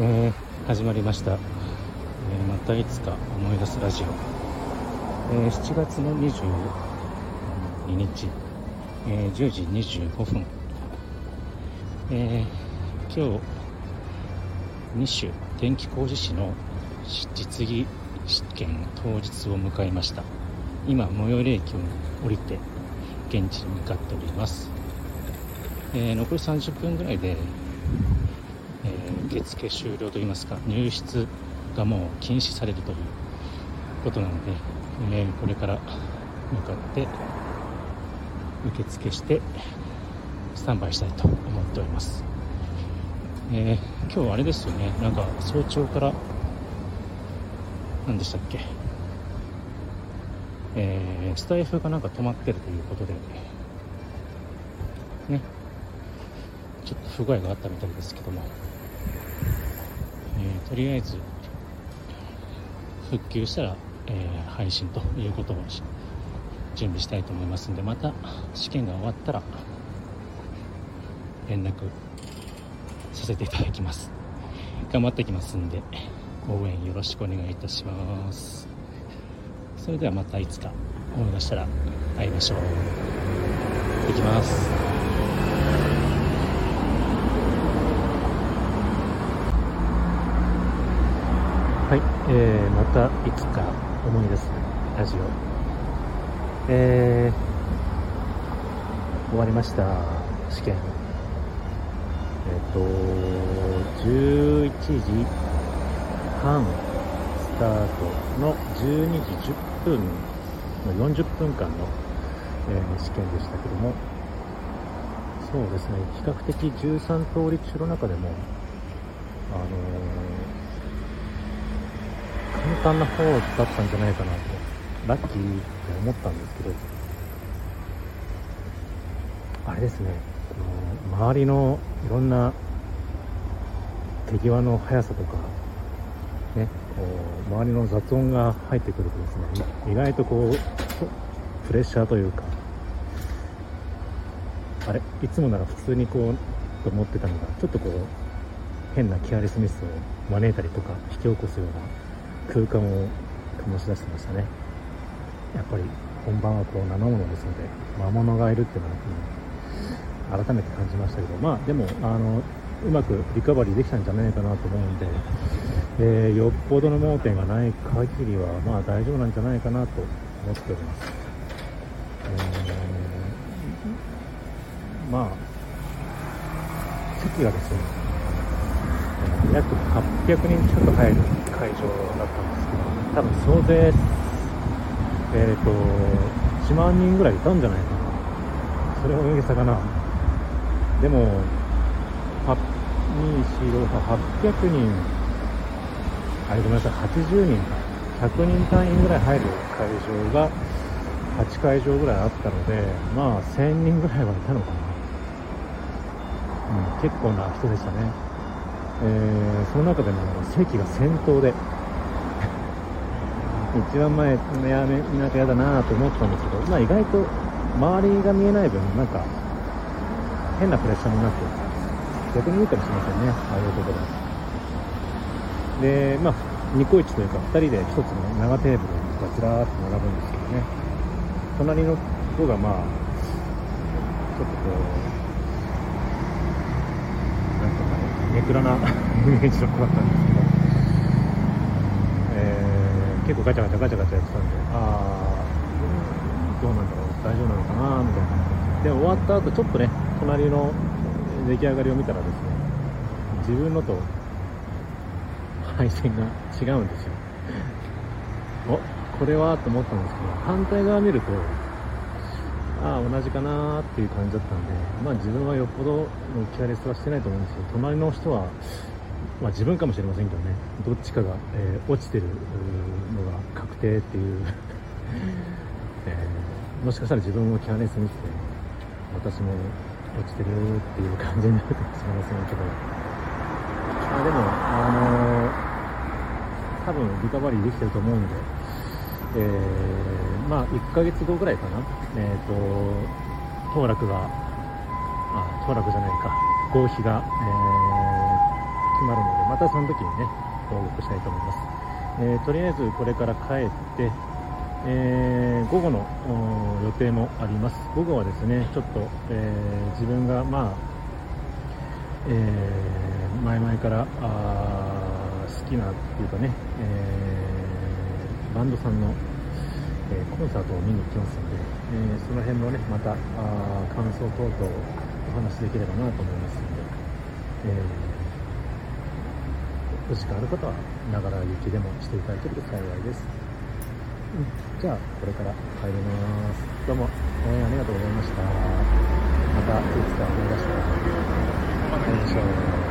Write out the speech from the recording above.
えー、始まりました、えー、またいつか思い出すラジオ、えー、7月の22日、え10時25分、え今日2種電気工事士の実技試験当日を迎えました。今最寄り駅を降りて現地に向かっております、え残り30分ぐらいで受付終了といいますか。入室がもう禁止されるということなので、えー、これから向かって受付してスタンバイしたいと思っております、えー、今日あれですよね。なんか早朝から何でしたっけ？えー、スタイフがなんか止まってるということでね。ちょっと不具合があったみたいですけども。えー、とりあえず復旧したら、えー、配信ということを準備したいと思いますんでまた試験が終わったら連絡させていただきます。頑張ってきますんで応援よろしくお願いいたします。それではまたいつか思い出したら会いましょう。行きますはい、えー、またいつか思い出すラジオ。えー、終わりました、試験。えっ、ー、と、11時半スタートの12時10分の40分間の、えー、試験でしたけども、そうですね、比較的13通り中の中でも、あの簡単な方だったんじゃないかなと、ラッキーって思ったんですけど、あれですね、周りのいろんな手際の速さとか、ね、こう周りの雑音が入ってくるとですね、意外とこう、プレッシャーというか、あれ、いつもなら普通にこう、と思ってたのが、ちょっとこう、変なケアレスミスを招いたりとか引き起こすような空間を醸し出してましたね。やっぱり本番はこう生ものですので魔物がいるっていうのは、改めて感じましたけどまあでもあのうまくリカバリーできたんじゃないかなと思うんで、えー、よっぽどの盲点がない限りはまあ大丈夫なんじゃないかなと思っております、えー、まあ席がですね約800人近く入る会場だったんですけど、多分総勢、えっ、ー、と、1万人ぐらいいたんじゃないかな。それは大げさかな。でも、2、4、800人、あれごめんなさい、80人か。100人単位ぐらい入る会場が8会場ぐらいあったので、まあ1000人ぐらいはいたのかな。うん、結構な人でしたね。えー、その中でも席が先頭で 一番前やめなんか嫌だなと思ったんですけど、まあ、意外と周りが見えない分なんか変なプレッシャーもなく逆にいいかもしれませんねああいうところでまあニコイチというか2人で1つの長テーブルがずらーっと並ぶんですけどね。隣の子がまあちょっとこうネクラな イメージの子だったんですけど、えー、結構ガチャガチャガチャガチャやってたんでああどうなんだろう大丈夫なのかなみたいな。で終わった後ちょっとね隣の出来上がりを見たらですね自分のと配線が違うんですよ。おこれは？と思ったんですけど反対側見るとああ同じかなっていう感じだったんで、まあ、自分はよっぽどのケアレスはしてないと思うんですけど隣の人は、まあ、自分かもしれませんけどね。どっちかが、えー、落ちてるのが確定っていう。えー、もしかしたら自分もケアレス見てて私も落ちてるっていう感じになるかもしれませんけど、まあ、でも、あのー、多分リカバリーできてると思うんでえー、まあ、1ヶ月後ぐらいかな、えっ、ー、と、当落が、あ、当落じゃないか、合否が、えー、決まるのでまたその時にね報告したいと思います、えー、とりあえずこれから帰ってえー、午後の予定もあります。午後はですねちょっと、えー、自分がまあ、えー、前々からあ好きなっていうかね、えバンドさんの、えコンサートを見に行きますので、えその辺もねまたあ感想等々お話しできればなと思いますので、えお時間ある方はながら雪でもしていただけると幸いです。うんじゃあ、これから帰ります。どうも、えー、ありがとうございました。また、いつか思いした、会いましょう。